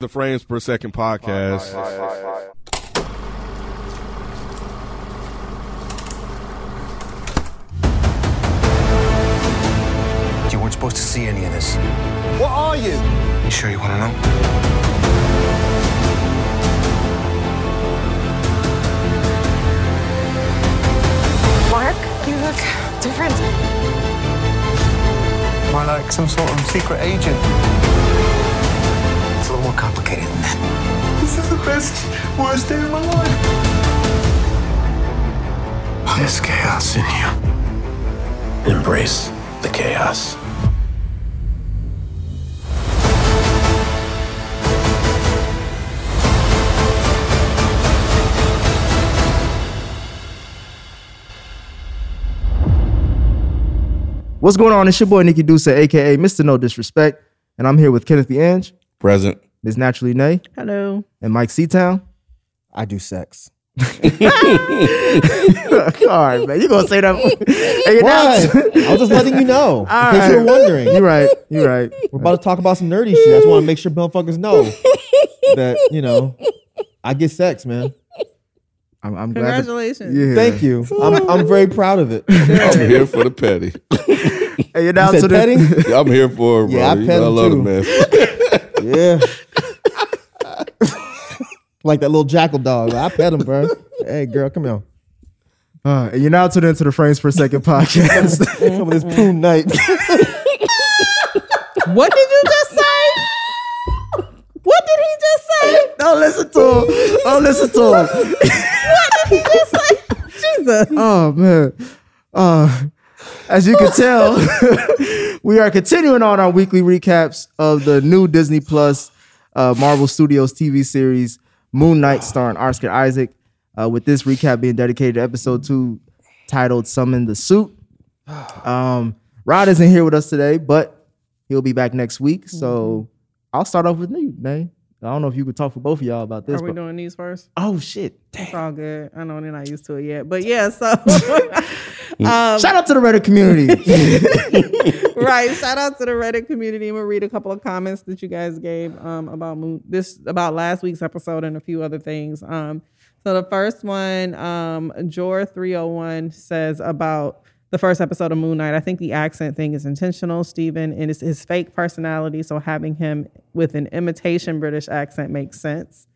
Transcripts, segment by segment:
The Frames Per Second podcast. You weren't supposed to see any of this. What are you? You sure you want to know? Mark, you look different. Am I like some sort of secret agent? It's a little more complicated than that. This is the best, worst day of my life. There's chaos in you. Embrace the chaos. What's going on? It's your boy Nikki Dusa, aka Mr. No Disrespect, and I'm here with Kenneth the Ange, Present. Ms. Naturally Nay, Hello. and Mike Seatown. I do sex. All right, man, You're gonna say that? Hey, you know- What? I was just letting you know. All Because you were right. wondering. You're right. You're right. We're about to talk about some nerdy shit. I just want to make sure motherfuckers know that, you know, I get sex, man. I'm, I'm glad. that- Congratulations. yeah. Thank you. I'm, I'm very proud of it. I'm here for the petty. Hey, you're down You to said the. petting? I'm here for it, bro. Yeah, I You pet know him love too. the mess. Yeah. like that little jackal dog. I pet him, bro. Hey, girl, come here. Uh, and you're now tuned into the Frames Per Second podcast. Some of this poon night. What did you just say? What did he just say? Don't listen to him. Don't listen to him. What did he just say? Jesus. Oh man. Uh, as you can tell, we are continuing on our weekly recaps of the new Disney Plus uh, Marvel Studios TV series Moon Knight, starring Oscar Isaac. Uh, with this recap being dedicated to episode two, titled "Summon the Suit." Um, Rod isn't here with us today, but he'll be back next week. So I'll start off with you, Nay. I don't know if you could talk for both of y'all about this. Are we but- doing these first? oh shit! It's all good. I know they're not used to it yet. But yeah, so um, Shout out to the Reddit community. right. Shout out to the Reddit community. I'm gonna read a couple of comments that you guys gave um, about moon this about last week's episode and a few other things. Um, so the first one, um, Jor301 says about the first episode of Moon Knight. I think the accent thing is intentional, Steven, and it's his fake personality. So having him with an imitation British accent makes sense.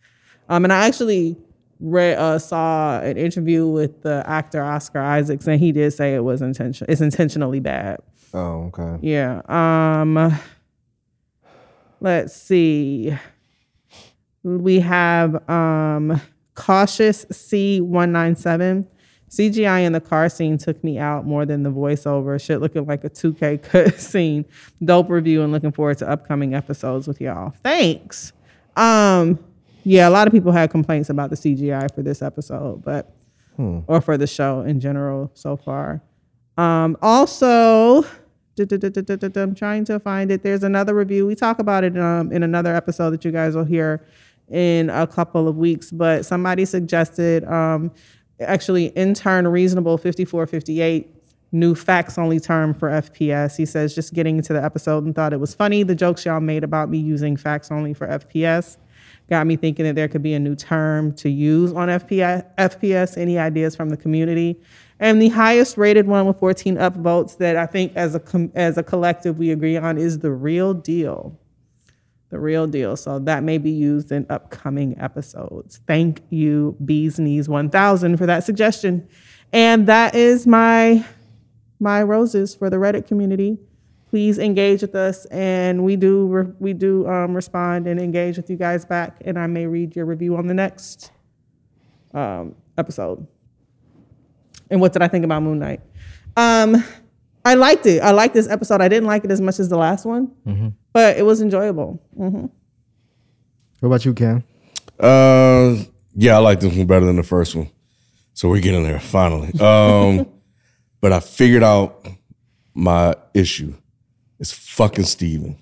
Um, and I actually read uh, saw an interview with the actor Oscar Isaacs, and he did say it was intentional. It's intentionally bad. Oh, okay. Yeah. Um let's see. We have um cautious C197. CGI in the car scene took me out more than the voiceover. Shit looking like a 2K cut scene. Dope review and looking forward to upcoming episodes with y'all. Thanks. Um yeah, a lot of people had complaints about the CGI for this episode, but or for the show in general so far. Um, also, I'm trying to find it. There's another review. We talk about it um, in another episode that you guys will hear in a couple of weeks. But somebody suggested um, actually intern reasonable 5458 new facts only term for FPS. He says just getting into the episode and thought it was funny. The jokes y'all made about me using facts only for FPS got me thinking that there could be a new term to use on FPS. FPS. Any ideas from the community? And the highest rated one with 14 upvotes that I think as a com- as a collective we agree on is the real deal. The real deal. So that may be used in upcoming episodes. Thank you, Bees Knees 1000 for that suggestion. And that is my my roses for the Reddit community. Please engage with us, and we do re- we do um, respond and engage with you guys back. And I may read your review on the next um, episode. And what did I think about Moon Knight? Um, I liked it. I liked this episode. I didn't like it as much as the last one, but it was enjoyable. hmm what about you, Cam? Uh, yeah, I like this one better than the first one. So we're getting there finally. Um, but I figured out my issue. It's fucking Steven.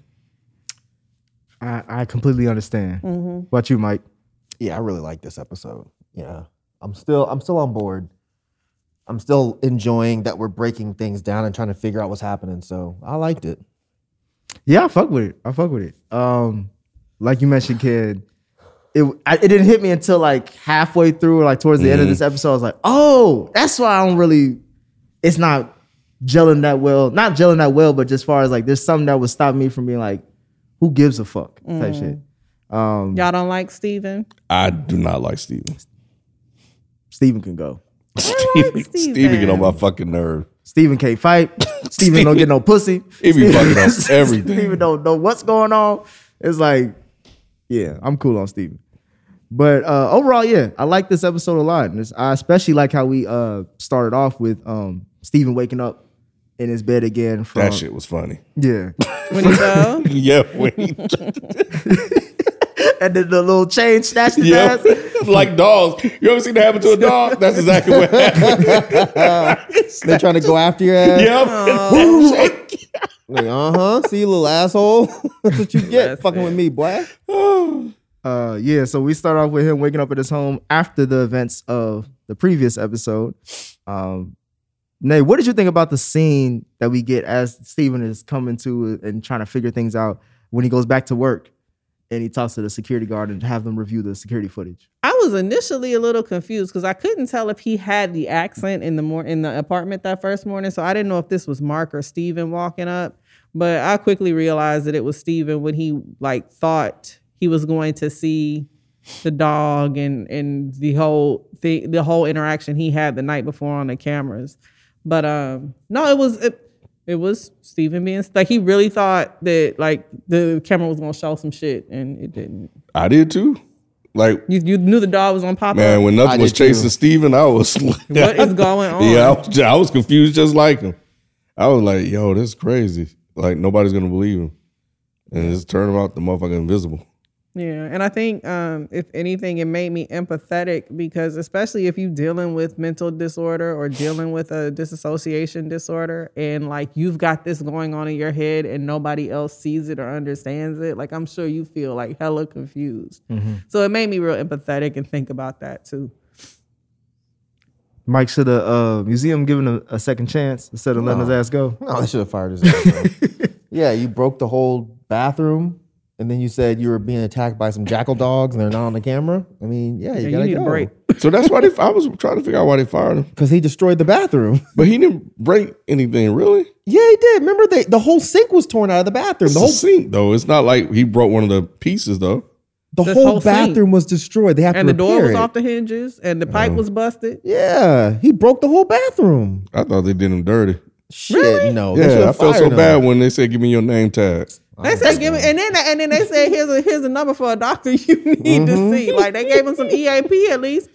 I, I completely understand. Mm-hmm. What about you, Mike? Yeah, I really like this episode. Yeah. I'm still I'm still on board. I'm still enjoying that we're breaking things down and trying to figure out what's happening. So I liked it. Yeah, I fuck with it. I fuck with it. Um, like you mentioned, kid. It I, it didn't hit me until like halfway through, or like towards the end of this episode. I was like, oh, that's why I don't really. It's not gelling that well. Not gelling that well, but just far as like, there's something that would stop me from being like, who gives a fuck type shit. Um, Y'all don't like Steven? I do not like Steven. Steven can go. Steven, Steven get on my fucking nerve. Steven can't fight. Steven don't get no pussy. He be Steven- fucking up everything. Steven don't know what's going on. It's like, yeah, I'm cool on Steven. But uh, overall, yeah, I like this episode a lot. And it's, I especially like how we uh, started off with um, Steven waking up in his bed again from That shit was funny. Yeah. When he fell? yeah, when he, and then the little chain snatched his yeah, ass. like dogs. You ever seen that happen to a dog? That's exactly what happened. They're trying to go after your ass. Yep. Like, uh huh. See, you little asshole. That's what you get That's fucking it. with me, boy. Uh, yeah, so we start off with him waking up at his home after the events of the previous episode. Um, Nay, what did you think about the scene that we get as Steven is coming to and trying to figure things out when he goes back to work and he talks to the security guard and have them review the security footage? I was initially a little confused because I couldn't tell if he had the accent in the mor- in the apartment that first morning. So I didn't know if this was Mark or Steven walking up. But I quickly realized that it was Steven when he like thought he was going to see the dog and and the whole thing the whole interaction he had the night before on the cameras. But um no, it was it, it was Steven being like he really thought that like the camera was gonna show some shit and it didn't. I did too. Like, You you knew the dog was on pop man, when nothing I was did too. chasing Steven, I was like, What is going on? Yeah, I was, I was confused just like him. I was like, yo, this is crazy. Like, nobody's going to believe him. And just turn him out the motherfucker invisible. Yeah, and I think um, if anything, it made me empathetic because especially if you're dealing with mental disorder or dealing with a disassociation disorder, and like you've got this going on in your head and nobody else sees it or understands it, like I'm sure you feel like hella confused. So it made me real empathetic and think about that too. Mike should have uh, museum given him a second chance instead of letting his ass go. No, they should have fired his ass. yeah, you broke the whole bathroom, and then you said you were being attacked by some jackal dogs, and they're not on the camera. I mean, yeah, you Yeah, gotta need a break. So that's why they, I was trying to figure out why they fired him. because he destroyed the bathroom. But he didn't break anything, really. yeah, he did. Remember, they, the whole sink was torn out of the bathroom. It's the the whole sink, though. It's not like he broke one of the pieces, though. the This whole, whole sink. bathroom was destroyed. They have to And to the door was it. off the hinges and the pipe was busted. Yeah, he broke the whole bathroom. I thought they did him dirty. Shit, no. Yeah, I felt so him. bad when they said, give me your name tag. They said give me, and then and then they said here's a here's a number for a doctor you need to see. Like they gave him some EAP at least.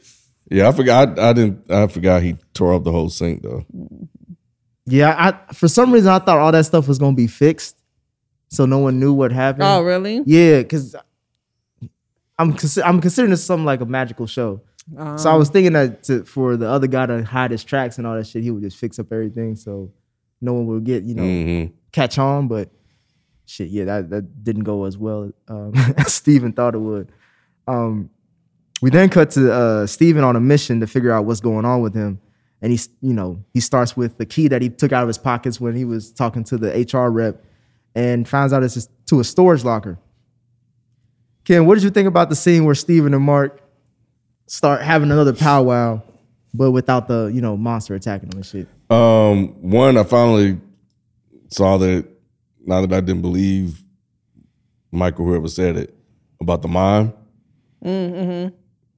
Yeah, I forgot. I, I didn't. I forgot he tore up the whole sink though. Yeah, I for some reason I thought all that stuff was gonna be fixed, so no one knew what happened. Oh really? Yeah, because I'm consi- I'm considering this something like a magical show. so I was thinking that to, for the other guy to hide his tracks and all that shit, he would just fix up everything so no one would get you know Mm-hmm. catch on. But shit, yeah, that that didn't go as well um, as Steven thought it would. Um, we then cut to uh, Steven on a mission to figure out what's going on with him. And he's, you know, he starts with the key that he took out of his pockets when he was talking to the HR rep and finds out it's to a storage locker. Ken, what did you think about the scene where Steven and Mark start having another powwow, but without the, you know, monster attacking them and shit? Um, one, I finally saw that now that I didn't believe Michael, whoever said it about the mime. Mm-hmm.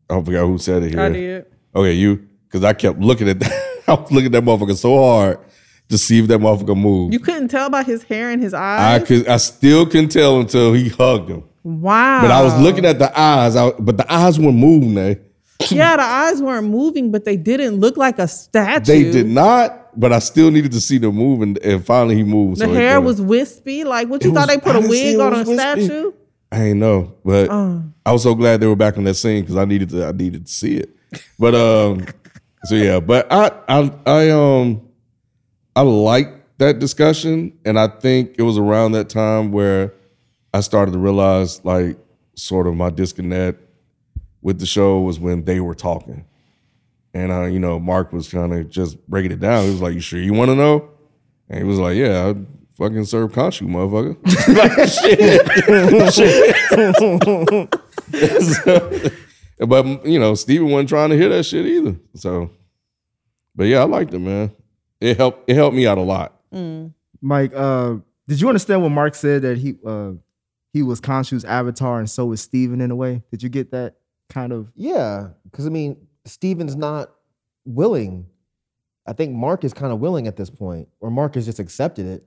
I don't forgot who said it here. I did. Okay, you, because I kept looking at that. I was looking at that motherfucker so hard to see if that motherfucker moved. You couldn't tell by his hair and his eyes. I could, I still couldn't tell until he hugged him. wow. But I was looking at the eyes, I, but the eyes weren't moving. They, Yeah, the eyes weren't moving, but they didn't look like a statue. they did not. But I still needed to see them move, and, and finally he moved. The so hair was wispy. Like what you thought was- they put I a wig on a wispy. statue? I ain't know, but Uh. I was so glad they were back on that scene because I needed to. I needed to see it. But um, so yeah, but I I I um I like that discussion, and I think it was around that time where I started to realize like sort of my disconnect with the show was when they were talking, and uh, you know Mark was kind of just breaking it down. He was like, "You sure you want to know?" And he was like, "Yeah, I fucking serve Khonshu, motherfucker. like, shit. shit. So, but you know, Steven wasn't trying to hear that shit either. So, but yeah, I liked it, man. It helped. It helped me out a lot. Mike, uh, did you understand what Mark said that he uh, he was Khonshu's avatar and so was Steven in a way? Did you get that kind of? Yeah, because I mean, Steven's not willing. I think Mark is kind of willing at this point, or Mark has just accepted it.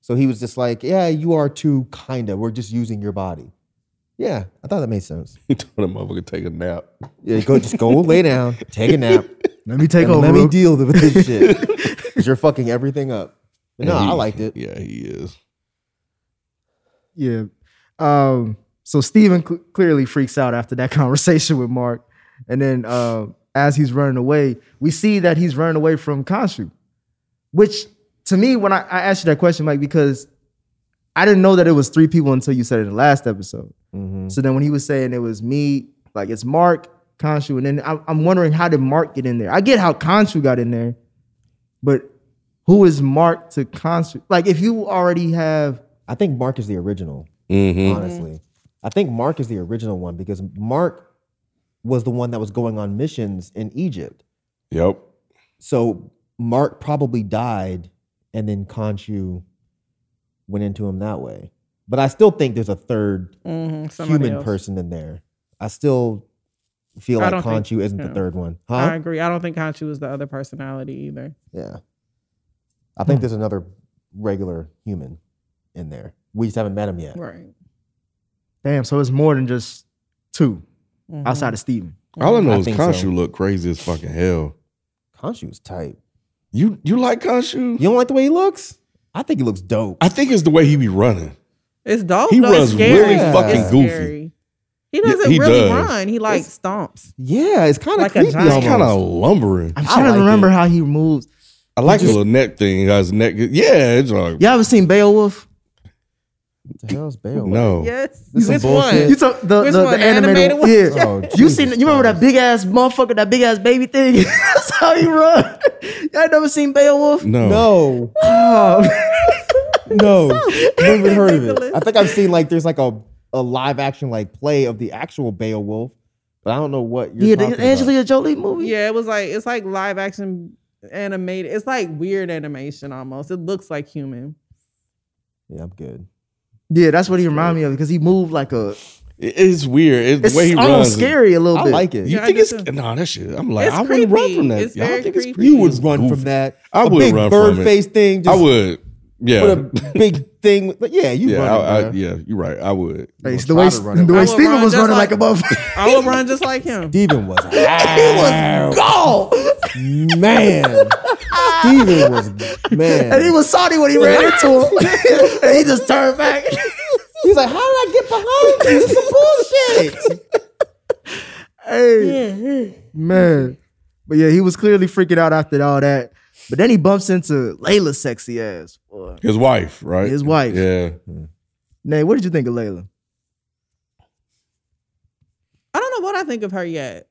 So he was just like, "Yeah, you are too, kinda. We're just using your body." Yeah, I thought that made sense. He told that motherfucker take a nap. Yeah, go just go lay down, take a nap, Let me take and over. let me deal with this shit. Because you're fucking everything up. But no, he- I liked it. Yeah, he is. Yeah. Um, so Steven cl- clearly freaks out after that conversation with Mark. And then uh, as he's running away, we see that he's running away from Khonshu. Which to me, when I, I asked you that question, Mike, because I didn't know that it was three people until you said it in the last episode. So then when he was saying it was me, like it's Mark, Khonshu, and then I'm, I'm wondering how did Mark get in there? I get how Khonshu got in there, but who is Mark to Khonshu? Like if you already have I think Mark is the original. Mm-hmm. honestly. I think Mark is the original one because Mark was the one that was going on missions in Egypt. Yep. So Mark probably died and then Khonshu went into him that way. But I still think there's a third Mhm, human else. person in there. I still feel I like don't think- Khonshu isn't the third one. I agree. I don't think Khonshu was the other personality either. Yeah. I think there's another regular human in there. We just haven't met him yet. Right. Damn, so it's more than just 2 Mhm. outside of Steven. All I know I is think Khonshu so. look crazy as fucking hell. Khonshu was tight. You you like Khonshu? You don't like the way he looks? I think he looks dope. I think it's the way he be running. It's dope. He though. It's runs scary. really fucking It's goofy. scary. He doesn't he really does. run. He like stomps. Yeah, it's kind of Like creepy. It's kind of lumbering. I'm trying like to remember it. how he moves. I like the little neck thing. How his neck. Yeah, it's like Y'all ever seen Beowulf? What the hell's Beowulf? no. Yes. This some Which bullshit. You talk the, Which the, one? the The animated, animated one? one? Yeah. Oh, you Jesus seen you remember that big ass motherfucker, that big ass baby thing? That's how he run. Y'all never seen Beowulf? No. No, Oh, no, never even heard of it. I think I've seen like there's like a, a live action like play of the actual Beowulf, but I don't know what you're yeah, talking the about. Angelina Jolie movie. Yeah, it was like it's like live action animated. It's like weird animation almost. It looks like human. Yeah, I'm good. Yeah, that's what he reminded me of because he moved like a. It- It's weird. It's, It's the way he almost runs. scary a little I bit. like it. You Yeah, I think do it's too. no that shit? I'm like, It's I wouldn't run creepy. from that. It's Y'all very think it's creepy. creepy? You would run goofy. from that. I a would big run bird from it. face thing. Just I would. Yeah. Put a big thing. But yeah, you yeah. run. I, I, it, man. yeah. You're right. I would. Hey, Gonna the way try to run it. the way would Steven run was running like, like- a motherfucker. I would run just like him. Steven was he was Go! man. Steven was man. And he was salty when he ran into him. and he just turned back. He's like, how did I get behind you? This is some bullshit. hey, man. But yeah, he was clearly freaking out after all that. But then he bumps into Layla's sexy ass. Boy. His wife, right? His wife. Yeah. Nay, what did you think of Layla? I don't know what I think of her yet.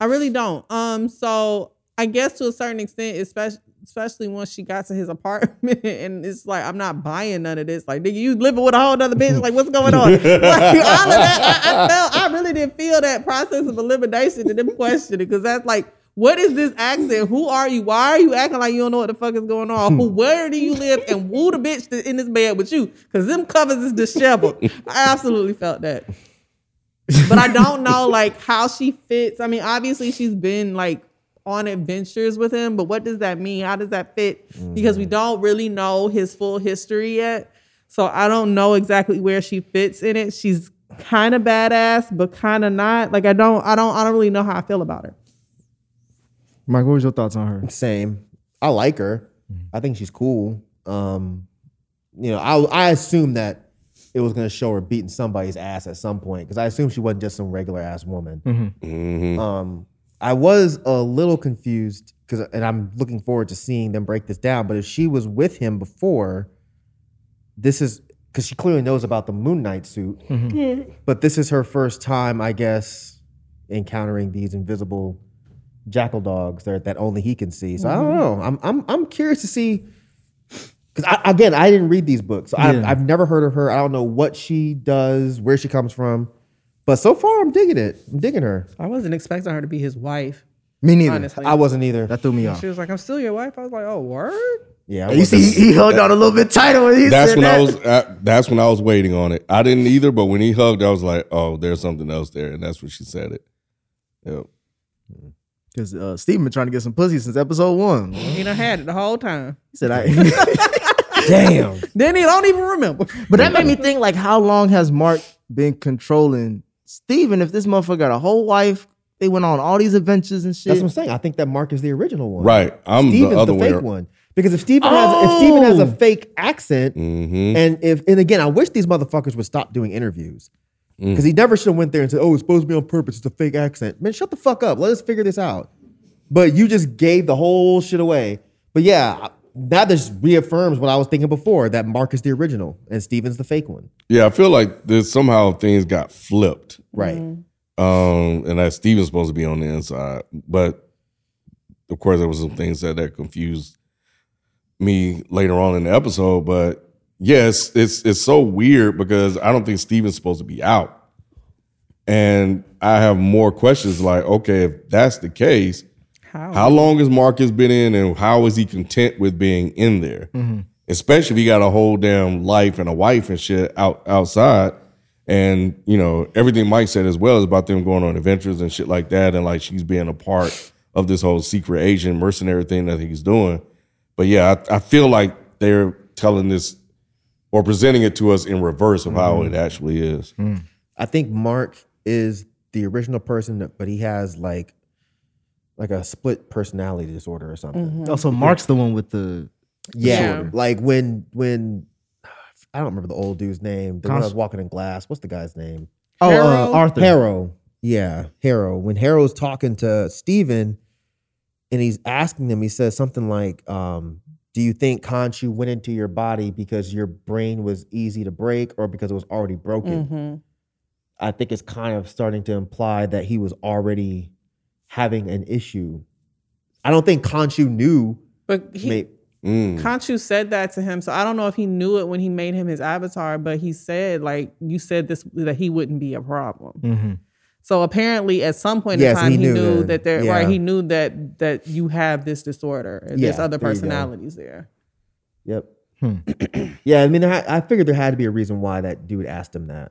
I really don't. Um, so I guess to a certain extent, especially especially once she got to his apartment, and it's like I'm not buying none of this. Like, nigga, you living with a whole other bitch? Like, what's going on? like, all of that, I, I felt I really didn't feel that process of elimination and them questioning because that's like. What is this accent? Who are you? Why are you acting like you don't know what the fuck is going on? Who, hmm. where do you live? And who the bitch that in this bed with you? Because them covers is disheveled. I absolutely felt that but I don't know like how she fits. I mean, obviously she's been like on adventures with him, but what does that mean? How does that fit? Because we mm. don't really know his full history yet. So I don't know exactly where she fits in it. She's kind of badass, but kind of not. Like I don't I don't I don't really know how I feel about her. Mike, what was your thoughts on her? Same. I like her. I think she's cool. Um, you know, I I assume that it was gonna show her beating somebody's ass at some point because I assume she wasn't just some regular ass woman. Mhm. Um, I was a little confused because, and I'm looking forward to seeing them break this down. But if she was with him before, this is because she clearly knows about the Moon Knight suit. But this is her first time, I guess, encountering these invisible jackal dogs that that only he can see. So I don't mm-hmm. know. I'm I'm I'm curious to see Because I, again, I didn't read these books. So I, Yeah. I've never heard of her. I don't know what she does, where she comes from. But so far, I'm digging it. I'm digging her. I wasn't expecting her to be his wife. Me neither. Honestly, I wasn't either. That threw me off. she was like, "I'm still your wife." I was like, "Oh, word." Yeah, You see, he, he hugged on a little bit tighter when he That's said when that. I was. At, that's when I was waiting on it. I didn't either, but when he hugged, I was like, "Oh, there's something else there," and that's when she said it. Yep. Hmm. Because uh, Steven been trying to get some pussy since episode one. He He done had it the whole time. He said, I. Damn. Then he don't even remember. but that made me think, like, how long has Mark been controlling Steven? If this motherfucker got a whole wife, they went on all these adventures and shit. That's what I'm saying. I think that Mark is the original one. Right. I'm Steven's the the, other way. fake one. Because if Steven has if Steven has a Oh. fake accent, Mm-hmm. and if and again, I wish these motherfuckers would stop doing interviews. Mm. Because he never should have went there and said, "Oh, it's supposed to be on purpose. It's a fake accent." Man, shut the fuck up. Let us figure this out. But you just gave the whole shit away. But yeah, that just reaffirms what I was thinking before that Mark is the original and Steven's the fake one. Yeah, I feel like there's somehow things got flipped. Right. Um, and that Steven's supposed to be on the inside. But of course there was some things that, that confused me later on in the episode. But yes, it's it's so weird because I don't think Steven's supposed to be out. And I have more questions like, okay, if that's the case, How? how long has Marcus been in and how is he content with being in there? Mm-hmm. Especially if he got a whole damn life and a wife and shit out outside. And, you know, everything Mike said as well is about them going on adventures and shit like that. And like she's being a part of this whole secret agent mercenary thing that he's doing. But yeah, I, I feel like they're telling this or presenting it to us in reverse of how it actually is. I think Mark is the original person, but he has like like a split personality disorder or something. Also, Mark's the one with the. Yeah, Yeah. like when when I don't remember the old dude's name. The one that Cons- was walking in glass. What's the guy's name? Oh, uh, Arthur. Harrow. Yeah, Harrow. When Harrow's talking to Steven and he's asking him, he says something like, um, "Do you think Khonshu went into your body because your brain was easy to break, or because it was already broken?" Mhm. I think it's kind of starting to imply that he was already having an issue. I don't think Khonshu knew. But he, may- Mm. Khonshu said that to him, so I don't know if he knew it when he made him his avatar. But he said, like you said, this that he wouldn't be a problem. Mm-hmm. So apparently, at some point Yeah, in time, he he, knew knew then. that there. Yeah. Right, he knew that that you have this disorder. and There's other there you go. personalities there. Yep. Hmm. yeah, I mean, I, I figured there had to be a reason why that dude asked him that.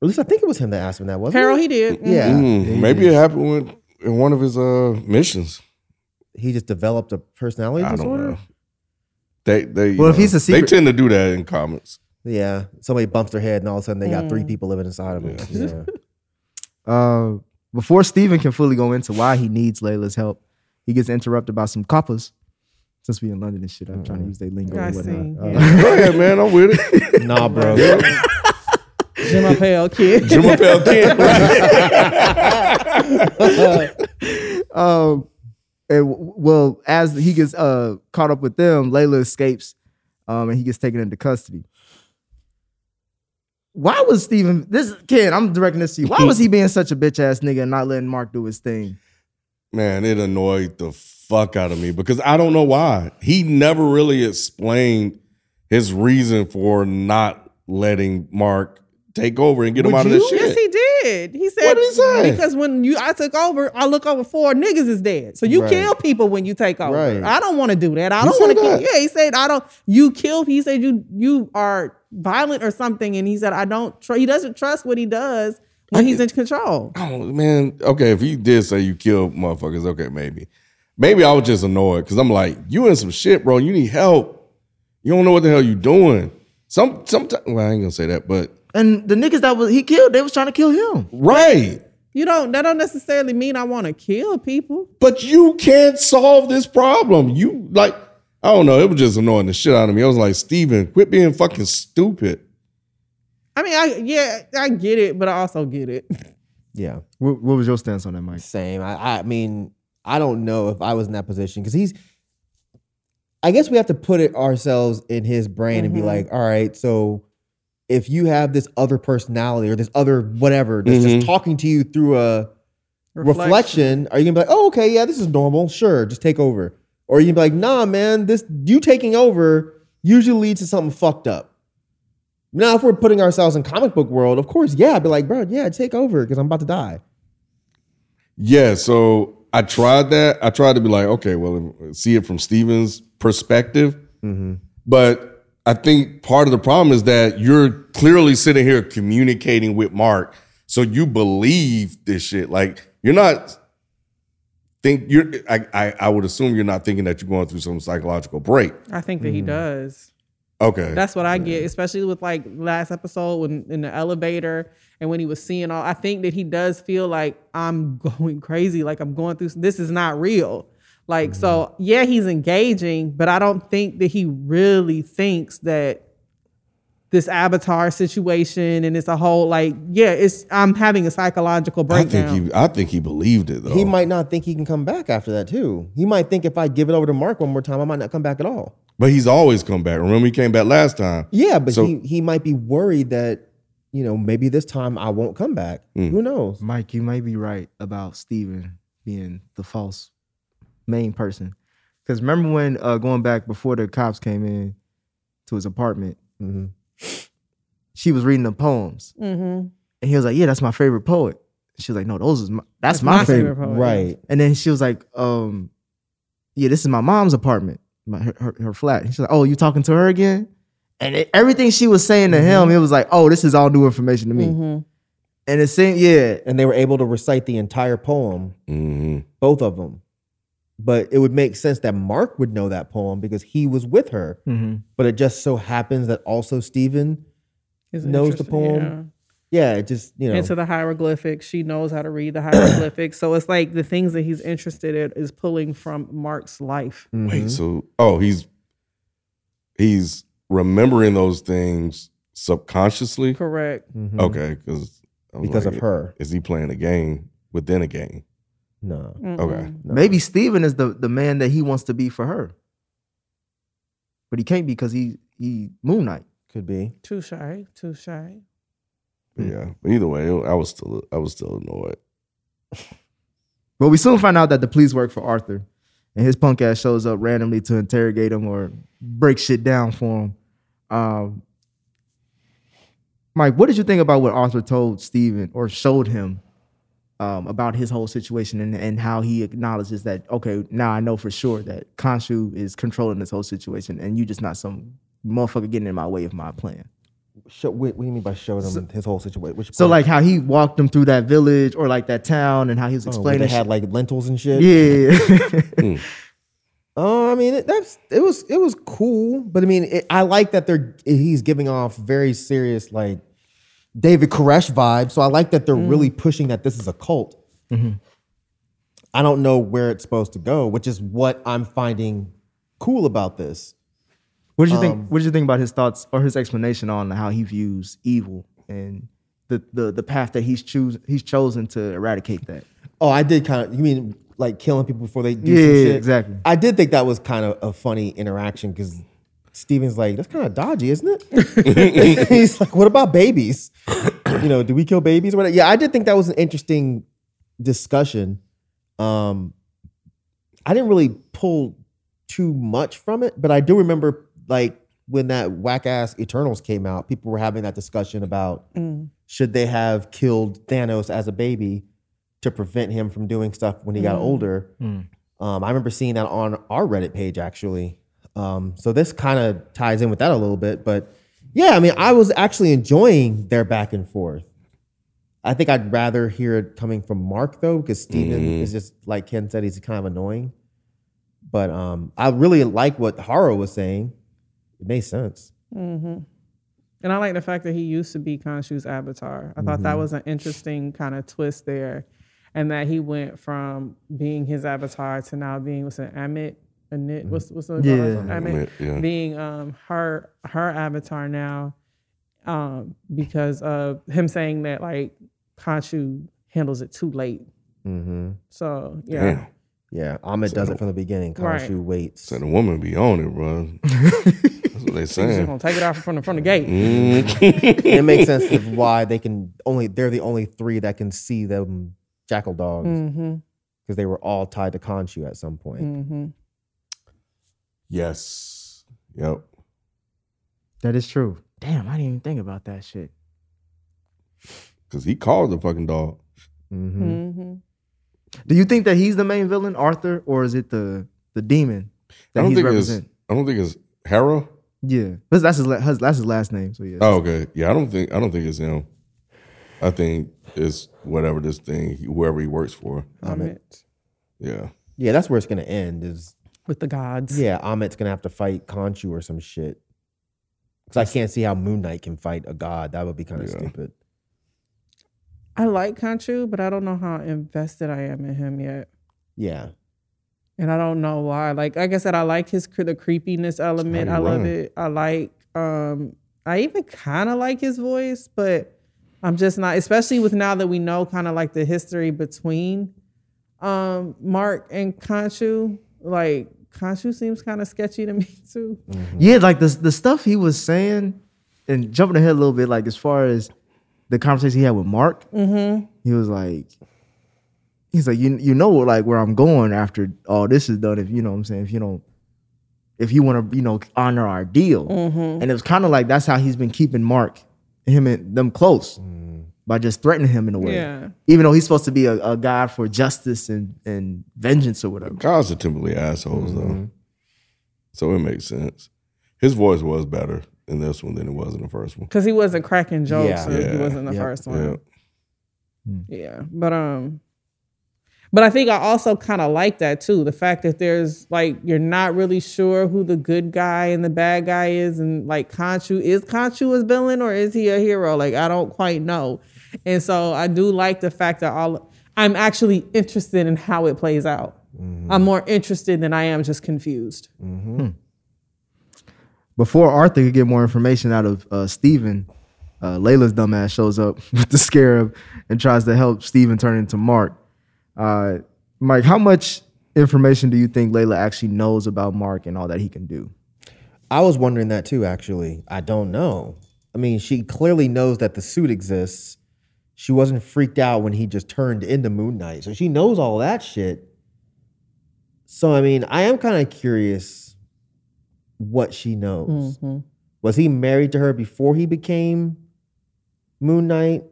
At least I think it was him that asked him that, wasn't Harold, it? he did. Yeah. Mm, maybe it happened with, in one of his uh missions. He just developed a personality I don't disorder. know. They they Well, if know, he's a secret- they tend to do that in comics. Yeah, somebody bumps their head, and all of a sudden they got Mm. three people living inside of them. Yeah. Uh, before Steven can fully go into why he needs Layla's help, he gets interrupted by some coppers. Since we in London and shit, I'm trying to use their lingo I or see. whatnot. Uh, Go ahead, man. I'm with it. nah, bro. Jim Appel kid. Jim Appel Kid. um, and w- well, as he gets uh caught up with them, Layla escapes, um, and he gets taken into custody. Why was Steven this kid? I'm directing this to you. Why was he being such a bitch ass nigga and not letting Mark do his thing? Man, it annoyed the fuck out of me because I don't know why. He never really explained his reason for not letting Mark take over and get him Would out of you? this shit. Yes, he did. He said, What did he say? Because when you I took over, I look over four niggas is dead. So you Right. kill people when you take over. Right. I don't want to do that. I He don't want to kill. Yeah, he said I don't. You kill. He said you you are violent or something, and he said I don't. Tr- he doesn't trust what he does when he's in control. Oh man, okay. If he did say you killed motherfuckers, okay, maybe. Maybe I was just annoyed because I'm like, you in some shit, bro. You need help. You don't know what the hell you doing. Some sometimes well, I ain't gonna say that, but And the niggas that was he killed, they was trying to kill him. right. You don't. That don't necessarily mean I want to kill people. But you can't solve this problem. You like, I don't know. It was just annoying the shit out of me. I was like, Steven, quit being fucking stupid. I mean, I yeah, I get it, but I also get it. yeah. What, what was your stance on that, Mike? Same. I, I mean, I don't know if I was in that position because he's. I guess we have to put it ourselves in his brain and be Mhm. like, all right, so if you have this other personality or this other whatever that's Mhm. just talking to you through a reflection. are you gonna be like, oh, okay, yeah, this is normal, sure, just take over? Or you'd be like, nah, man, this you taking over usually leads to something fucked up. Now, if we're putting ourselves in comic book world, of course, yeah, I'd be like, bro, yeah, take over because I'm about to die. Yeah, so I tried that. I tried to be like, okay, well, see it from Steven's perspective. But I think part of the problem is that you're clearly sitting here communicating with Mark, so you believe this shit. Like you're not think you're. I I, I would assume you're not thinking that you're going through some psychological break. I think that he mm. does. Okay, That's what I get, especially with like last episode when in the elevator and when he was seeing all. I think that he does feel like I'm going crazy, like I'm going through. This is not real. Like so, mm-hmm. yeah, he's engaging, but I don't think that he really thinks that this avatar situation and it's a whole like yeah, it's I'm having a psychological breakdown I think he. I think he believed it though. He might not think he can come back after that too. He might think if I give it over to Mark one more time, I might not come back at all. but he's always come back. Remember, he came back last time. Yeah, but So- he he might be worried that you know maybe this time I won't come back. Mm. Who knows? Mike, you might be right about Steven being the false main person. Because remember when uh, going back before the cops came in to his apartment, Mm-hmm. she was reading the poems, Mm-hmm. and he was like, "Yeah, that's my favorite poet." She was like, "No, those is my, that's, That's my, my favorite." favorite poet. Right. And then she was like, um, "Yeah, this is my mom's apartment, my her, her, her flat." And she's like, "Oh, you talking to her again?" And it, everything she was saying to him, it was like, "Oh, this is all new information to me." Mm-hmm. And it seemed, yeah, And they were able to recite the entire poem, hmm both of them. But it would make sense that Mark would know that poem because he was with her. But it just so happens that also Steven, Is Knows the poem. yeah, it just you know. into the hieroglyphics. She knows how to read the hieroglyphics. so it's like the things that he's interested in is pulling from Mark's life. Mhm. Wait, so oh, he's he's remembering those things subconsciously. Correct. Mhm. Okay, because because of her. Is he playing a game within a game? No. Okay, no. maybe Steven is the the man that he wants to be for her, but he can't because he he Moon Knight. could be. Too shy. Too shy. Yeah. But either way, I was still I was still annoyed. But we soon find out that the police work for Arthur, and his punk ass shows up randomly to interrogate him or break shit down for him. Um, Mike, what did you think about what Arthur told Steven or showed him um, about his whole situation and, and how he acknowledges that, okay, now I know for sure that Khonshu is controlling this whole situation and you just not some motherfucker getting in my way of my plan. Show, what, what do you mean by showing him his whole situation? Which So part? like how he walked them through that village or like that town and how he was Oh, explaining they had like lentils and shit. Yeah. Oh, I mean, it, that's it was it was cool, but I mean, it, I like that they're he's giving off very serious like David Koresh vibe. So I like that they're really pushing that this is a cult. I don't know where it's supposed to go, which is what I'm finding cool about this. What did you Um, think? What did you think about his thoughts or his explanation on how he views evil and the the the path that he's choose he's chosen to eradicate that? Oh, I did kind of. You mean like killing people before they do Yeah, some shit? exactly. I did think that was kind of a funny interaction because Steven's like, "That's kind of dodgy, isn't it?" He's like, "What about babies? you know, do we kill babies or? Yeah, I did think that was an interesting discussion. Um, I didn't really pull too much from it, but I do remember like when that whack ass Eternals came out, people were having that discussion about should they have killed Thanos as a baby to prevent him from doing stuff when he got older. Um, I remember seeing that on our Reddit page actually. Um, so this kind of ties in with that a little bit, but yeah, I mean, I was actually enjoying their back and forth. I think I'd rather hear it coming from Mark though, because Steven is just like Ken said, he's kind of annoying. But um, I really like what Harrow was saying. It made sense. And I like the fact that he used to be Khonshu's avatar. I thought that was an interesting kind of twist there. And that he went from being his avatar to now being with an Ammit? Anit, what's what's the Yeah. Ammit? Ammit, yeah. Being um her her avatar now, um, because of him saying that like Khonshu handles it too late. Mm-hmm. So yeah. Damn. Yeah, Ahmed does it from the beginning. Right. Waits. So the woman be on it, bro. That's what they He's just saying. gonna take it off from the from the gate. Mm. it makes sense of why they can only they're the only three that can see them jackal dogs because Mm-hmm. they were all tied to Khonshu at some point. Mm-hmm. Yes. Yep. That is true. Damn, I didn't even think about that shit. Because he called the fucking dog. Mm-hmm. hmm Do you think that he's the main villain, Arthur, or is it the the demon that I don't he's think representing? it's. I don't think it's Harrow. Yeah, that's that's his, his that's his last name. So yeah. Oh, okay. Yeah, I don't think. I don't think it's him. I think it's whatever this thing, whoever he works for. Ammit. Yeah. Yeah, that's where it's gonna end. Is With the gods. yeah, Ammit's gonna have to fight Khonshu or some shit. Because I can't see how Moon Knight can fight a god. That would be kind of Yeah. stupid. I like Khonshu, but I don't know how invested I am in him yet. Yeah. and I don't know why. Like like I said, I like his the creepiness element. I love run. it. I like. um I even kind of like his voice, but I'm just not. Especially with now that we know kind of like the history between um Mark and Khonshu. Like Khonshu seems kind of sketchy to me too. Mm-hmm. Yeah, like the the stuff he was saying, and jumping ahead a little bit, like as far as the conversation he had with Mark, mm-hmm. he was like, he's like, you you know, like where I'm going after all this is done. If you know what I'm saying, if you don't, if you want to, you know, honor our deal, mm-hmm. and it was kind of like that's how he's been keeping Mark, him and them close by just threatening him in a way. Yeah. Even though he's supposed to be a, a god for justice and and vengeance or whatever. Guys are typically assholes though, so it makes sense. His voice was better in this one than it was in the first one. Because he wasn't cracking jokes. Yeah. so he wasn't the Yep. first Yeah. one. Yeah, but um, but I think I also kind of like that too. The fact that there's like you're not really sure who the good guy and the bad guy is, and like Khonshu is Khonshu a villain or is he a hero? Like I don't quite know, and so I do like the fact that all I'm actually interested in how it plays out. I'm more interested than I am just confused. before Arthur could get more information out of uh, Steven, uh, Layla's dumbass shows up with the scarab and tries to help Steven turn into Mark. Uh, Mike, how much information do you think Layla actually knows about Mark and all that he can do? I was wondering that too, actually. I don't know. I mean, she clearly knows that the suit exists. She wasn't freaked out when he just turned into Moon Knight. So she knows all that shit. So, I mean, I am kind of curious what she knows. Mm-hmm. Was he married to her before he became Moon Knight?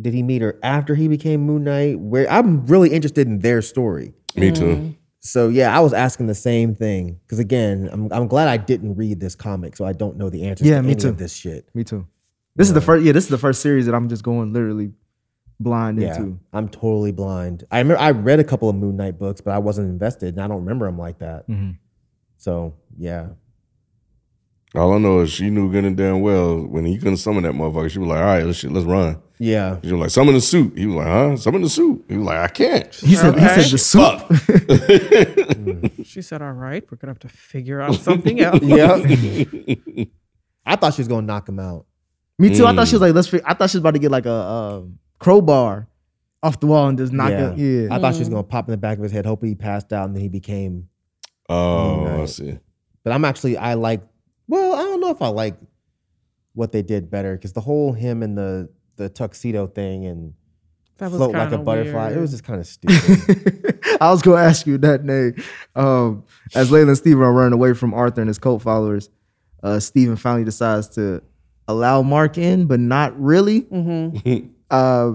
Did he meet her after he became Moon Knight? Where I'm really interested in their story. Me too. Mm. So yeah, I was asking the same thing because again, I'm I'm glad I didn't read this comic, so I don't know the answers Yeah, to me any too. of this shit. Me too. This is the first. Yeah, this is the first series that I'm just going literally blind Yeah, into. I'm totally blind. I remember I read a couple of Moon Knight books, but I wasn't invested, and I don't remember them like that. Mm-hmm. So yeah, All I know is she knew good and damn well when he couldn't summon that motherfucker. She was like, "All right, let's let's run." yeah, She was like, "Summon the suit." He was like, "Huh? Summon the suit." He was like, "I can't." He said. He Okay. said the soup. She said, "All right, we're gonna have to figure out something else." yeah. I thought she was gonna knock him out. Me too. I thought she was like, let's. Fig- I thought she was about to get like a, um crowbar off the wall and just knock yeah, it. Yeah. I thought she was gonna pop in the back of his head, hoping he passed out, and then he became. Oh, I see. But I'm actually I like. Well, I don't know if I like what they did better because the whole him and the the tuxedo thing and That was float like a butterfly. weird. It was just kind of stupid. I was going to ask you that name. Um, as Layla and Steven are running away from Arthur and his cult followers, uh, Steven finally decides to allow Mark in, but not really. Mm-hmm. Uh,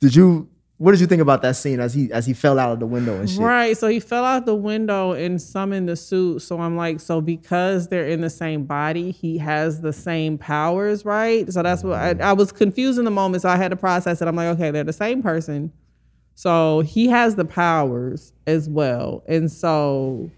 did you? What did you think about that scene as he as he fell out of the window and shit? Right. So he fell out the window and summoned the suit. So I'm like, so because they're in the same body, he has the same powers, right? So that's what I, I was confused in the moment. So I had to process it. I'm like, okay, they're the same person. So he has the powers as well. And so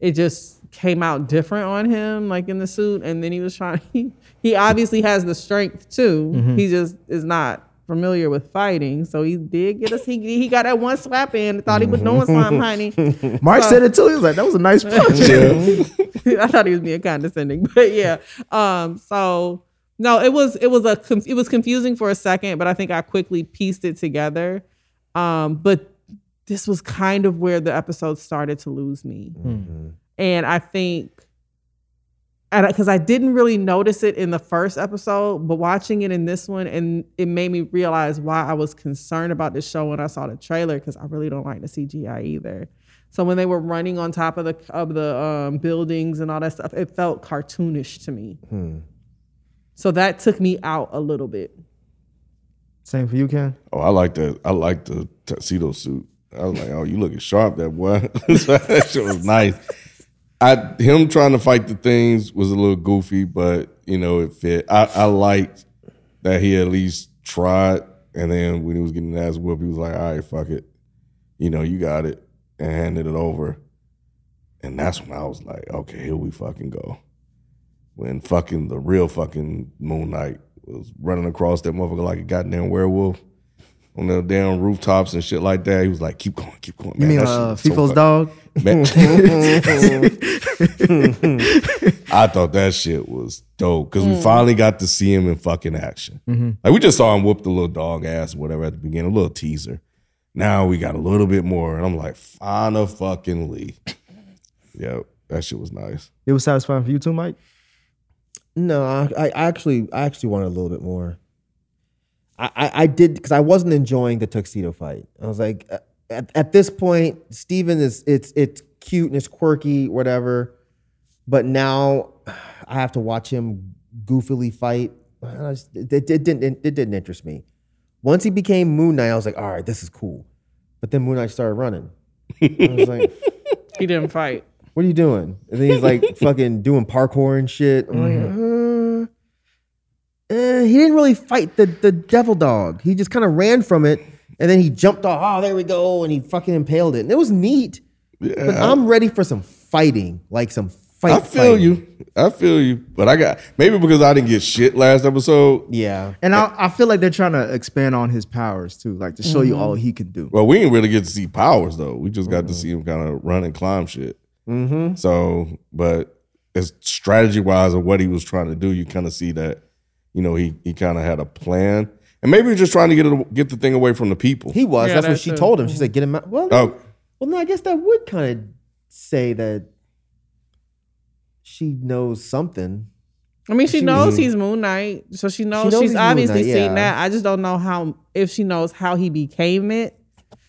it just came out different on him, like in the suit. And then he was trying, he, he obviously has the strength too. He just is not familiar with fighting. So he did get us, he, he got that one slap in, thought he was doing something, honey. Mark said it too. He was like, "That was a nice punch." I thought he was being condescending, but yeah. Um, so no, it was it was a it was confusing for a second, but I think I quickly pieced it together. Um, but this was kind of where the episode started to lose me, and I think. And because I didn't really notice it in the first episode, but watching it in this one, and it made me realize why I was concerned about this show when I saw the trailer. Because I really don't like the CGI either. So when they were running on top of the of the um, buildings and all that stuff, it felt cartoonish to me. So that took me out a little bit. Same for you, Ken. Oh, I like the I like the tuxedo suit. I was like, oh, you looking sharp, that boy. that shit was nice. I him trying to fight the things was a little goofy, but you know it fit. I, I liked that he at least tried, and then when he was getting ass whooped, he was like, all right, fuck it, you know, you got it, and handed it over. And that's when I was like, okay, here we fucking go. When fucking the real fucking Moon Knight was running across that motherfucker like a goddamn werewolf on the damn rooftops and shit like that. He was like, keep going, keep going. Man, You Man, mean that uh, was so dog? Man. I thought that shit was dope because we finally got to see him in fucking action. Like we just saw him whoop the little dog ass or whatever at the beginning, a little teaser. Now we got a little bit more, and I'm like, final fucking Lee. Yep, that shit was nice. It was satisfying for you too, Mike. No, I, I actually, I actually wanted a little bit more. I, I, I did because I wasn't enjoying the tuxedo fight. I was like, uh, at, at this point, Steven is it's it's cute and it's quirky, whatever. But now I have to watch him goofily fight. I just- It, it, it didn't it, didn't interest me. Once he became Moon Knight, I was like, all right, this is cool. But then Moon Knight started running. I was like, He didn't fight. what are you doing? And then he's like fucking doing parkour and shit. I'm like, uh, eh, he didn't really fight the, the devil dog. He just kind of ran from it and then he jumped off. Oh, there we go. And he fucking impaled it. And it was neat. But I'm ready for some fighting, like some fight. I feel fighting. you. I feel you. But I got maybe because I didn't get shit last episode. Yeah. And I, I feel like they're trying to expand on his powers too, like to show you mm-hmm. all he can do. Well, we didn't really get to see powers though. We just got to mm-hmm. see him kind of run and climb shit. Mm-hmm. So, but as strategy wise of what he was trying to do, you kind of see that, you know, he he kind of had a plan, and maybe he was just trying to get it get the thing away from the people. He was. Yeah, That's what she too. told him. She said, get him out. Well, oh, well, no, I guess that would kind of say that she knows something. I mean, she She knows was- he's Moon Knight, so she knows, knows she's obviously Knight, seen yeah. that. I just don't know how if she knows how he became it.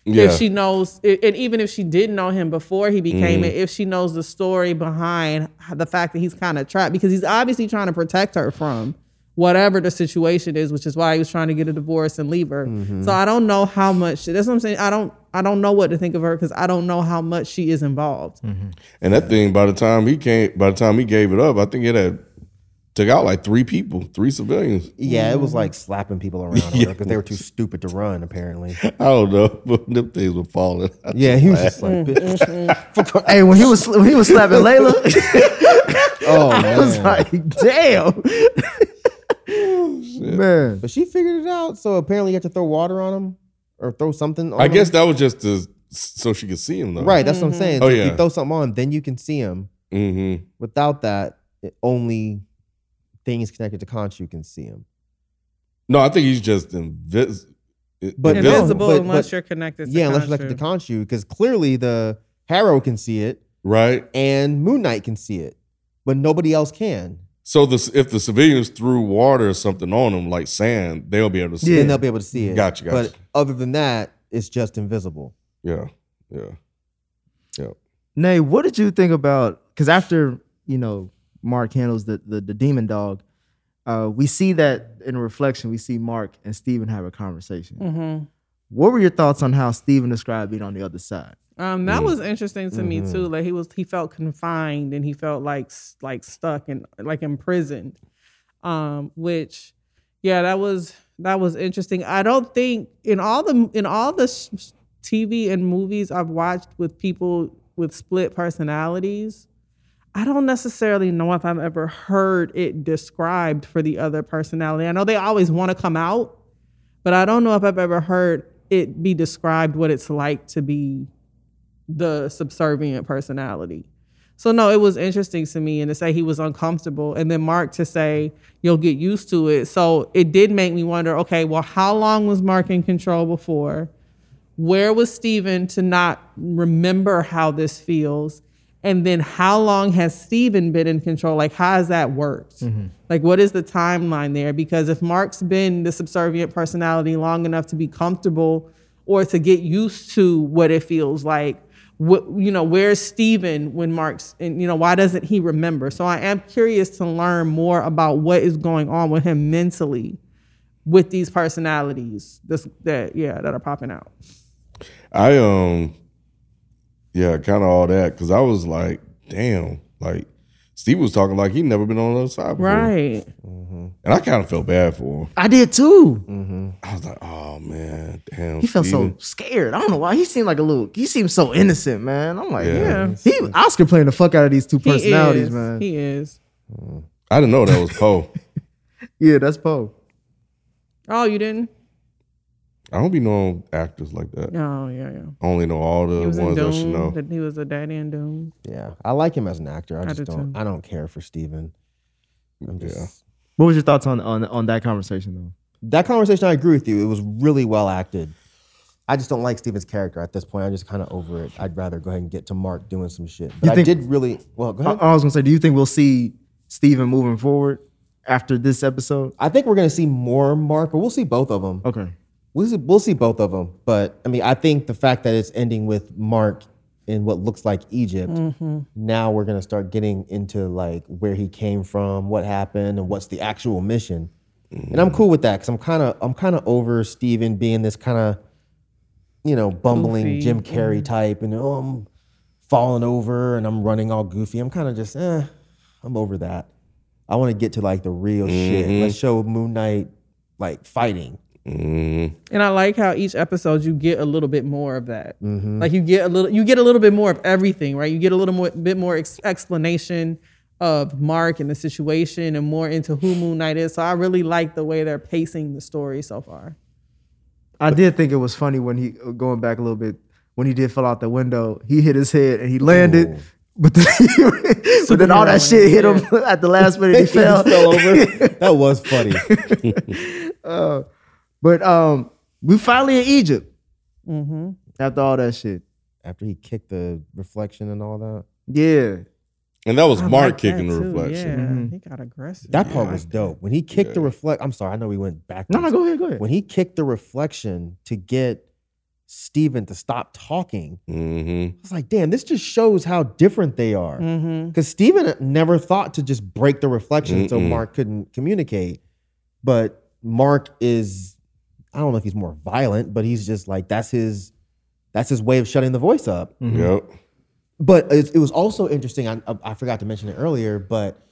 yeah. If she knows, and even if she didn't know him before he Mm-hmm. became it, if she knows the story behind the fact that he's kind of trapped, because he's obviously trying to protect her from whatever the situation is, which is why he was trying to get a divorce and leave her. Mm-hmm. So I don't know how much. That's what I'm saying. I don't. I don't know what to think of her because I don't know how much she is involved. Mm-hmm. and that thing by the time he came, by the time he gave it up, I think it had took out like three people, three civilians. Yeah, it was like slapping people around her because they were too stupid to run, apparently. I don't know, but them things were falling. I Yeah, he was laughed. just like, mm-hmm. Mm-hmm. Hey, when he was when he was slapping Layla, oh, I was like, damn. Man. But she figured it out. So apparently you have to throw water on him or throw something on I him. guess that was just to, so she could see him though. Right, that's what I'm saying. Oh, So if yeah. you throw something on, then you can see him. Mm-hmm. Without that, it- only things connected to Khonshu can see him. No, I think he's just invis- But invisible. no, Invisible but- unless but- you're connected. To yeah, unless you're connected to Khonshu, because clearly the Harrow can see it right? and Moon Knight can see it, but nobody else can. So the, if the civilians threw water or something on them, like sand, they'll be able to see. Then it. they'll be able to see it. Gotcha, gotcha. But other than that, it's just invisible. Yeah, yeah, yeah. Nay, what did you think about? Because after you know Mark handles the the, the demon dog, uh, we see that in a reflection. We see Mark and Steven have a conversation. Mm-hmm. What were your thoughts on how Steven described being on the other side? Um, that was interesting to me Mm-hmm. too. Like he was, he felt confined and he felt like like stuck and like imprisoned. Um, which, yeah, that was that was interesting. I don't think in all the in all the sh- TV and movies I've watched with people with split personalities, I don't necessarily know if I've ever heard it described for the other personality. I know they always want to come out, but I don't know if I've ever heard it be described what it's like to be the subservient personality. So no, it was interesting to me and to say he was uncomfortable and then Mark to say you'll get used to it. So it did make me wonder, okay, well how long was Mark in control before? Where was Steven to not remember how this feels? And then how long has Steven been in control? Like how has that worked? Like what is the timeline there? Because if Mark's been the subservient personality long enough to be comfortable or to get used to what it feels like, what you know where's Steven when Mark's and you know why doesn't he remember? So I am curious to learn more about what is going on with him mentally with these personalities this that yeah that are popping out. I um, yeah, kind of all that because I was like, damn, like Steve was talking like he'd never been on the other side before, Right. Mm-hmm. and I kind of felt bad for him. I did too. Mm-hmm. I was like, oh man, damn. He felt Steven. so scared. I don't know why. He seemed like a little. He seemed so innocent, man. I'm like, Yeah. yeah. He Oscar playing the fuck out of these two He personalities, is. man. He is. I didn't know that was Poe. yeah, that's Poe. Oh, you didn't? I don't be knowing actors like that. Oh, yeah, yeah. I only know all the He was in ones I should know. that He was a daddy in Dune. Yeah, I like him as an actor. I I just do don't. too. I don't care for Steven. I'm just Yeah. What was your thoughts on on on that conversation though? that conversation. I agree with you. It was really well acted. I just don't like Steven's character at this point. I'm just kind of over it. I'd rather go ahead and get to Mark doing some shit. But You I think- did really well. Go I. I was gonna say, do you think we'll see Steven moving forward after this episode? I think we're gonna see more Mark, but we'll see both of them. Okay. We'll see, we'll see both of them. But I mean, I think the fact that it's ending with Mark in what looks like Egypt, mm-hmm. now we're gonna start getting into like where he came from, what happened, and what's the actual mission. And I'm cool with that because I'm kind of I'm kind of over Steven being this kind of you know bumbling Goofy. Jim Carrey mm-hmm. type, and oh, I'm falling over and I'm running all goofy. I'm kind of just eh, I'm over that. I want to get to like the real shit. Mm-hmm. Let's show Moon Knight like fighting. Mm, And I like how each episode you get a little bit more of that. Mm-hmm. Like you get a little, you get a little bit more of everything, right? You get a little more, bit more ex- explanation of Mark and the situation, and more into who Moon Knight is. So I really like the way they're pacing the story so far. I did think it was funny when he going back a little bit when he did fall out the window. He hit his head and he landed, but then, but then all that shit hit him at the last minute. He He fell. just fell over. that was funny. But um, we finally in Egypt Mm-hmm. after all that shit. After he kicked the reflection and all that. Yeah, and that was I Mark like that kicking the too, reflection. Yeah, he got aggressive. That part was dope. When he kicked the reflect, I'm sorry, I know we went back. no, no, go ahead, go ahead. When he kicked the reflection to get Steven to stop talking, hmm I was like, damn, this just shows how different they are. Mm-hmm. Because Steven never thought to just break the reflection so Mm-mm. Mark couldn't communicate. But Mark is, I don't know if he's more violent, but he's just like, that's his, that's his way of shutting the voice up. Yep. But it, it was also interesting. I, I forgot to mention it earlier, but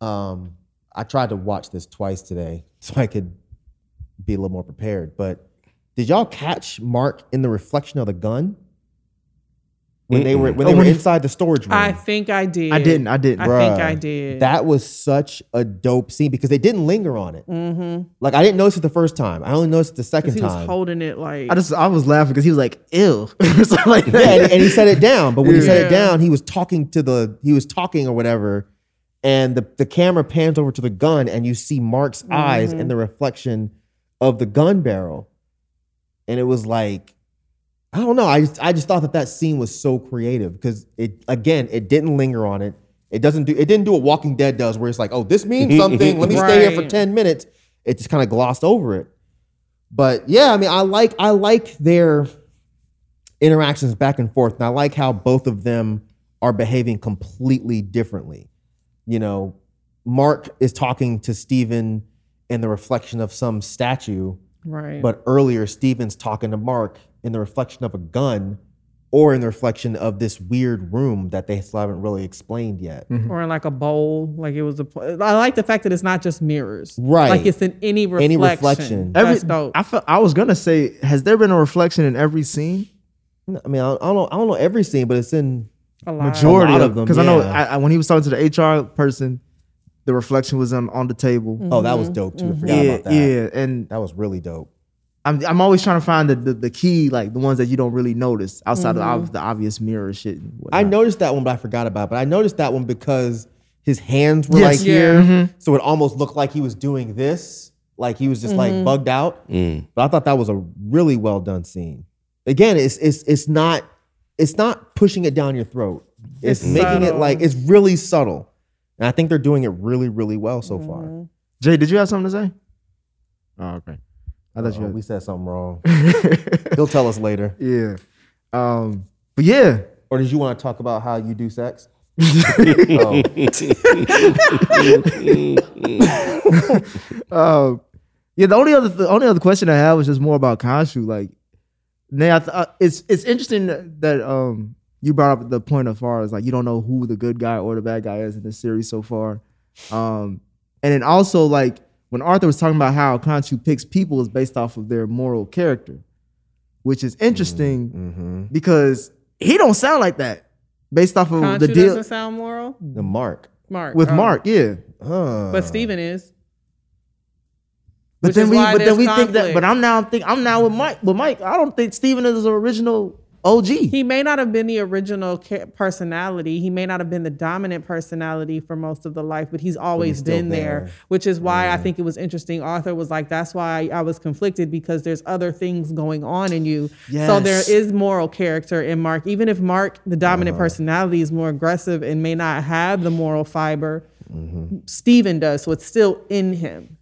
um, I tried to watch this twice today so I could be a little more prepared. But did y'all catch Mark in the reflection of the gun when they were when they Oh, were when he- inside the storage room? I think I did. I didn't, I didn't. I think I did. That was such a dope scene because they didn't linger on it. mm-hmm. Like I didn't notice it the first time. I only noticed it the second He was time. holding it like. I just I was laughing because he was like ill or something like that. yeah, and, and he set it down. But when he set it down, he was talking to the he was talking or whatever, and the the camera pans over to the gun, and you see Mark's eyes in the reflection of the gun barrel, and it was like, I don't know. I just I just thought that that scene was so creative because it again it didn't linger on it. It doesn't do it didn't do what Walking Dead does, where it's like, oh, this means something. Let me stay here for ten minutes. It just kind of glossed over it. But yeah, I mean, I like I like their interactions back and forth. And I like how both of them are behaving completely differently. You know, Mark is talking to Steven in the reflection of some statue, right. but earlier Steven's talking to Mark in the reflection of a gun or in the reflection of this weird room that they still haven't really explained yet. Mm-hmm. or in like a bowl, like it was a. pl- I like the fact that it's not just mirrors, Right. Like it's in any reflection. Any reflection. Every, That's dope. I felt I was gonna say, has there been a reflection in every scene? I mean, I don't, I don't know, I don't know every scene, but it's in a lot. Majority lot of of them, because I know. I, I, when he was talking to the HR person, the reflection was on on the table. Oh, that was mm-hmm. dope too. I mm-hmm. forgot Yeah, about that. yeah, and That was really dope. I'm I'm always trying to find the, the the key, like the ones that you don't really notice outside of the, ob- the obvious mirror shit. and I noticed that one, but I forgot about. it. But I noticed that one because his hands were Yes. like Yeah. here, Mm-hmm. so it almost looked like he was doing this, like he was just like bugged out. Mm. But I thought that was a really well done scene. Again, it's it's it's not it's not pushing it down your throat. It's, It's making it like it's really subtle, and I think they're doing it really really well so far. Jay, did you have something to say? Oh, okay. I thought Uh-oh, you had. we said something wrong. He'll tell us later. Yeah. Um, but yeah, Or did you want to talk about how you do sex? uh, yeah. The only other the only other question I have was just more about Khonshu. Like, now th- uh, it's it's interesting that, that um you brought up the point as far as like you don't know who the good guy or the bad guy is in this series so far. Um, and then also like when Arthur was talking about how Khonshu picks people is based off of their moral character, which is interesting mm-hmm. Mm-hmm. because he don't sound like that based off of Khonshu the deal doesn't sound moral. The mark. Mark with oh. Mark. Yeah. Huh. but Steven is. But Which then is we, why but then there's we think that. But I'm now think I'm now with Mike. But Mike, I don't think Steven is the original OG. He may not have been the original personality. He may not have been the dominant personality for most of the life, but he's always still been there. there. Which is why I think it was interesting. Arthur was like, "That's why I was conflicted because there's other things going on in you." Yes. So there is moral character in Mark, even if Mark, the dominant Uh-huh. personality, is more aggressive and may not have the moral fiber. Mm-hmm. Steven does, so it's still in him.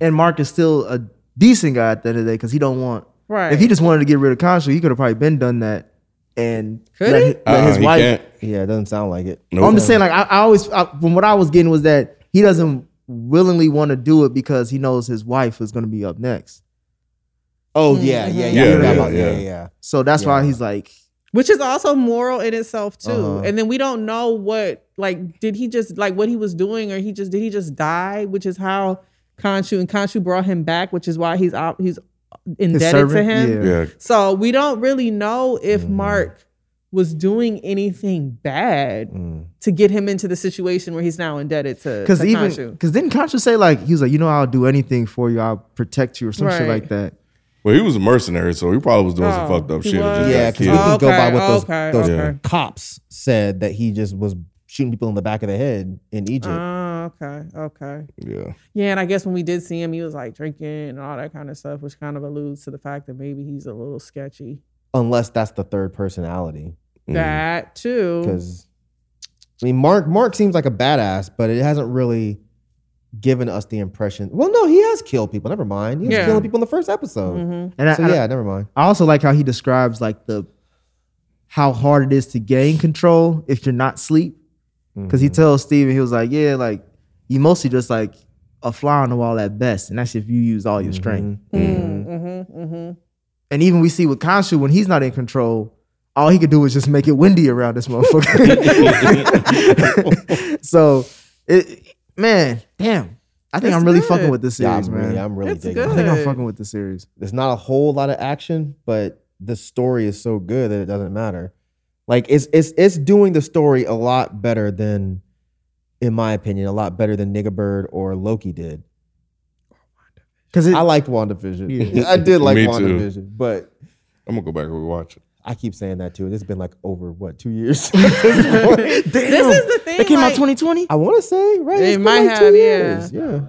and Mark is still a decent guy at the end of the day because he don't want. Right. If he just wanted to get rid of Khonshu, he could have probably been done that. And Could let, he? hi- let Uh, his he wife. can't. yeah, it doesn't sound like it. Nope. I'm just saying, like I, I always I, from what I was getting was that he doesn't willingly want to do it because he knows his wife is going to be up next. Oh yeah, yeah, yeah, Yeah, yeah, yeah, yeah. yeah, yeah. So that's why he's like, which is also moral in itself too. Uh-huh. And then we don't know what like did he just like what he was doing or he just did he just die, which is how Khonshu and Khonshu brought him back, which is why he's out he's indebted to him. Yeah. Yeah. So we don't really know if Mm-hmm. Mark was doing anything bad Mm. to get him into the situation where he's now indebted to, because even Khonshu. because didn't Khonshu say like he was like, you know, I'll do anything for you, I'll protect you or some shit like that. Well, he was a mercenary, so he probably was doing some Oh, fucked up shit. just Yeah, because we killed. can go by what those, okay, those okay. cops said that he just was shooting people in the back of the head in Egypt. Oh, okay, okay. Yeah. Yeah, and I guess when we did see him, he was like drinking and all that kind of stuff, which kind of alludes to the fact that maybe he's a little sketchy. Unless that's the third personality. Mm. That too. Because I mean, Mark Mark seems like a badass, but it hasn't really given us the impression. Well, no, he has killed people. Never mind. He was Yeah. killing people in the first episode. Mhm. And I, So I- yeah, never mind. I also like how he describes like the how hard it is to gain control if you're not sleep. Because he tells Steven, he was like, Yeah, like you mostly just like a fly on the wall at best. And that's if you use all your mm-hmm. strength. Mm-hmm. mm-hmm, And even we see with Khonshu, when he's not in control, all he could do is just make it windy around this motherfucker. so it man, damn. I think It's I'm really good. fucking with this Yeah, series, I'm man. really, I'm really It's digging. I think I'm fucking with the series. There's not a whole lot of action, but the story is so good that it doesn't matter. Like it's it's it's doing the story a lot better than, in my opinion, a lot better than Nigga Bird or Loki did. Oh, because I liked WandaVision. Yeah. I did like Me too. WandaVision, but I'm gonna go back and rewatch it. I keep saying that too. and It's been like over what two years. This is the thing. it came out like- 2020. I want to say right. It It's been might like two have, yeah. years. Yeah.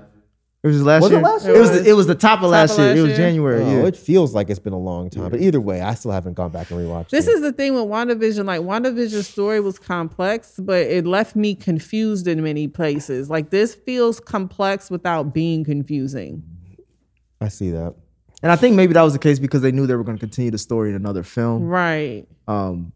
It was last Was it year. last It year? was. It was The, it was the top of last of year. last It was? January. Oh, yeah. it feels like it's been a long time, but either way, I still haven't gone back and rewatched. It. This it. is the thing with WandaVision. Like WandaVision's story was complex, but it left me confused in many places. Like this feels complex without being confusing. I see that. And I think maybe that was the case because they knew they were going to continue the story in another film. Right. Um,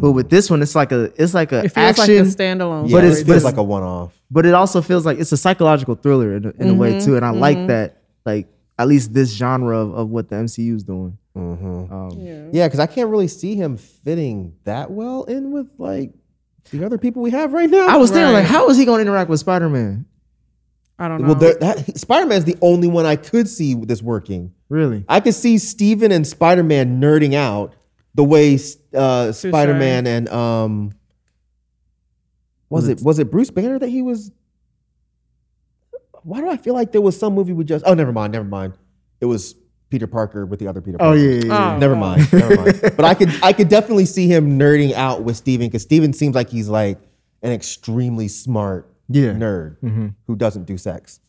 but with this one, it's like a it's like a It feels action, like a standalone. Yeah, But it's- it but feels it's- like a one-off. but it also feels like it's a psychological thriller in, a- in a way Mm-hmm, too. And I like that, like at least this genre of, of what the MCU is doing. Mm-hmm. Um, Yeah, because I can't really see him fitting that well in with like the other people we have right now. I was thinking, like, how is he going to interact with Spider Man? I don't know. well, that, Spider-Man is the only one I could see this working. Really? I could see Steven and Spider-Man nerding out the way uh, Spider-Man and um was it was it Bruce Banner that he was Why do I feel like there was some movie with just Oh, never mind, never mind. It was Peter Parker with the other Peter Oh Parker. yeah, yeah, yeah. Oh. Never mind, never mind. But I could I could definitely see him nerding out with Steven because Steven seems like he's like an extremely smart Yeah. nerd who doesn't do sex.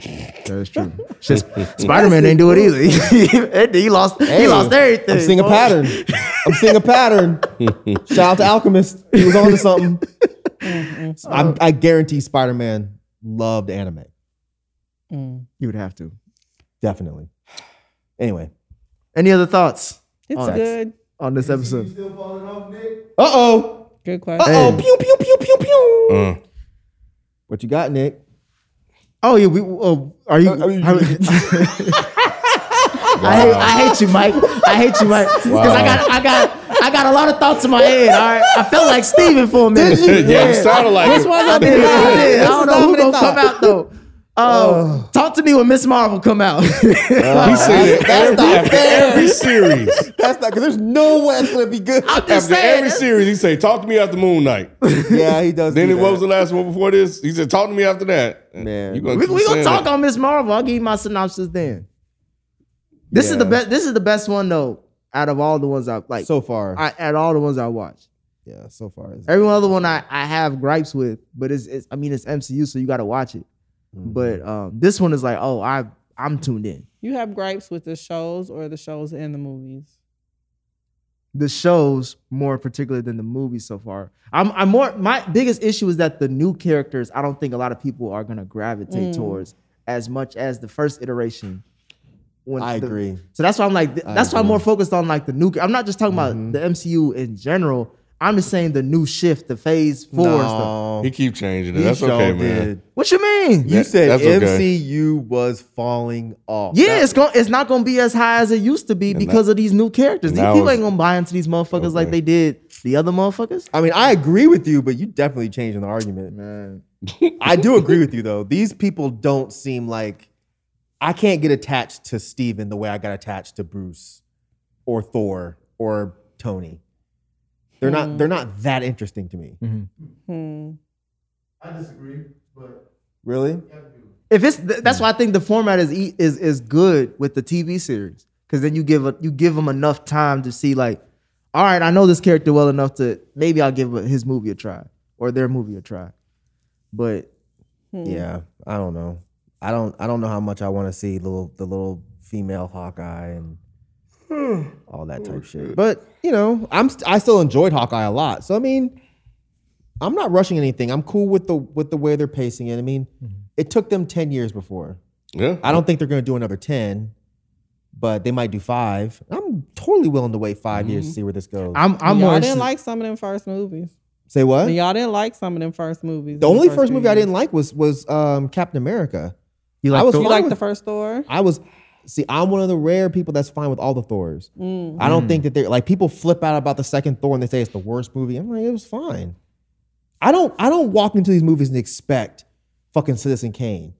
That is true. Just Spider Man didn't do it either. he lost. he lost everything. I'm seeing a pattern. I'm seeing a pattern. Shout out to Alchemist. He was on to something. I'm, I guarantee Spider Man loved anime. You would have to. Definitely. Anyway, Any other thoughts? it's sex. good. on this episode. Uh oh. Good question. Uh question. oh. Pew pew pew pew pew. Uh, What you got, Nick? Oh yeah, we. Oh, are you? I hate, I hate you, Mike. I hate you, Mike. Because I got, I got, I got a lot of thoughts in my head. All right, I felt like Steven for a minute. yeah, you sounded like Which it. one's I up did. in I did. I This don't know who gonna come out though. Uh, talk to me when Miss Marvel come out. He said it every, after every series. That's not because there's no way it's gonna be good. I'm just After saying. every series, he say, "Talk to me after Moon Knight." yeah, he does. then do it what was the last one before this? He said, "Talk to me after that." Man. you gonna we we gonna talk that. on Miss Marvel. I'll give you my synopsis then. This is the best. This is the best one though. Out of all the ones I've like, so far. I, out all the ones I watched. yeah, so far. Every other one I, I have gripes with, but it's, it's I mean it's MCU, so you got to watch it. Mm-hmm. But um, this one is like, oh, I I'm tuned in. You have gripes with the shows or the shows and the movies? The shows more particular than the movies so far. I'm I'm more my biggest issue is that the new characters I don't think a lot of people are gonna gravitate towards as much as the first iteration. When I the- agree. So that's why I'm like, th- that's why I'm more focused on like the new. I'm not just talking Mm-hmm. about the MCU in general. I'm just saying the new shift, the phase four and stuff. He keep changing it. he That's sure okay, man. did. What you mean? You That- said that's okay. MCU was falling off. Yeah, That- it's going it's not gonna be as high as it used to be because of these new characters. These people it's- ain't gonna buy into these motherfuckers like they did the other motherfuckers. I mean, I agree with you, but you definitely changing the argument, man. I do agree with you though. These people don't seem like I can't get attached to Steven the way I got attached to Bruce or Thor or Tony. They're not mm. they're not that interesting to me. Mm-hmm. Hmm. I disagree, but really? If it's th- that's hmm. why I think the format is e- is is good with the TV series because then you give a, you give them enough time to see like, all right, I know this character well enough to maybe I'll give his movie a try or their movie a try. But hmm. Yeah, I don't know. I don't I don't know how much I want to see little the little female Hawkeye and Hmm. all that type shit. But, you know, I'm st- I still enjoyed Hawkeye a lot. So I mean, I'm not rushing anything. I'm cool with the with the way they're pacing it. I mean, mm-hmm. it took them 10 years before. Yeah, I don't think they're going to do another 10, but they might do 5. I'm totally willing to wait 5 years to mm-hmm. see where this goes. I'm I'm y'all more didn't interested- like some of them first movies. Say what? Y'all didn't like some of them first movies. The in only first movie I didn't like was was um, Captain America. you I like was the- You fine like with- the first Thor? I was see, I'm one of the rare people that's fine with all the Thors. I Mm. don't think that they're like people flip out about the second Thor and they say it's the worst movie. I'm like, it was fine. I don't I don't walk into these movies and expect fucking Citizen Kane.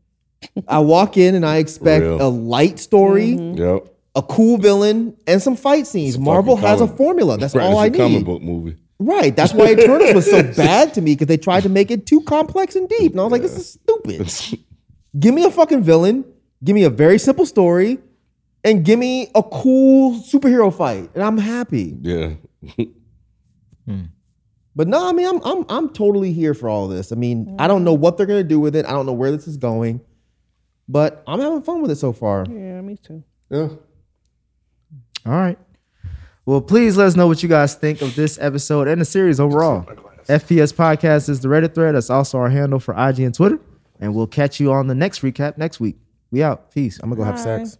I walk in and I expect Real. a light story, yep. a cool villain, and some fight scenes. Marvel Fucking has a formula. That's Right, all it's I a comic need. book movie. Right. That's why Eternals was so bad to me because they tried to make it too complex and deep. And I was like, this is stupid. give me a fucking villain, give me a very simple story, and give me a cool superhero fight, and I'm happy. Yeah, hmm. But no, I mean, I'm I'm I'm totally here for all this. I mean, I don't know what they're gonna do with it. I don't know where this is going, but I'm having fun with it so far. Yeah, me too. yeah. All right. Well, please let us know what you guys think of this episode and the series overall. FPS Podcast is the Reddit thread. That's also our handle for IG and Twitter. And we'll catch you on the next recap next week. We out. Peace. I'm gonna go have sex.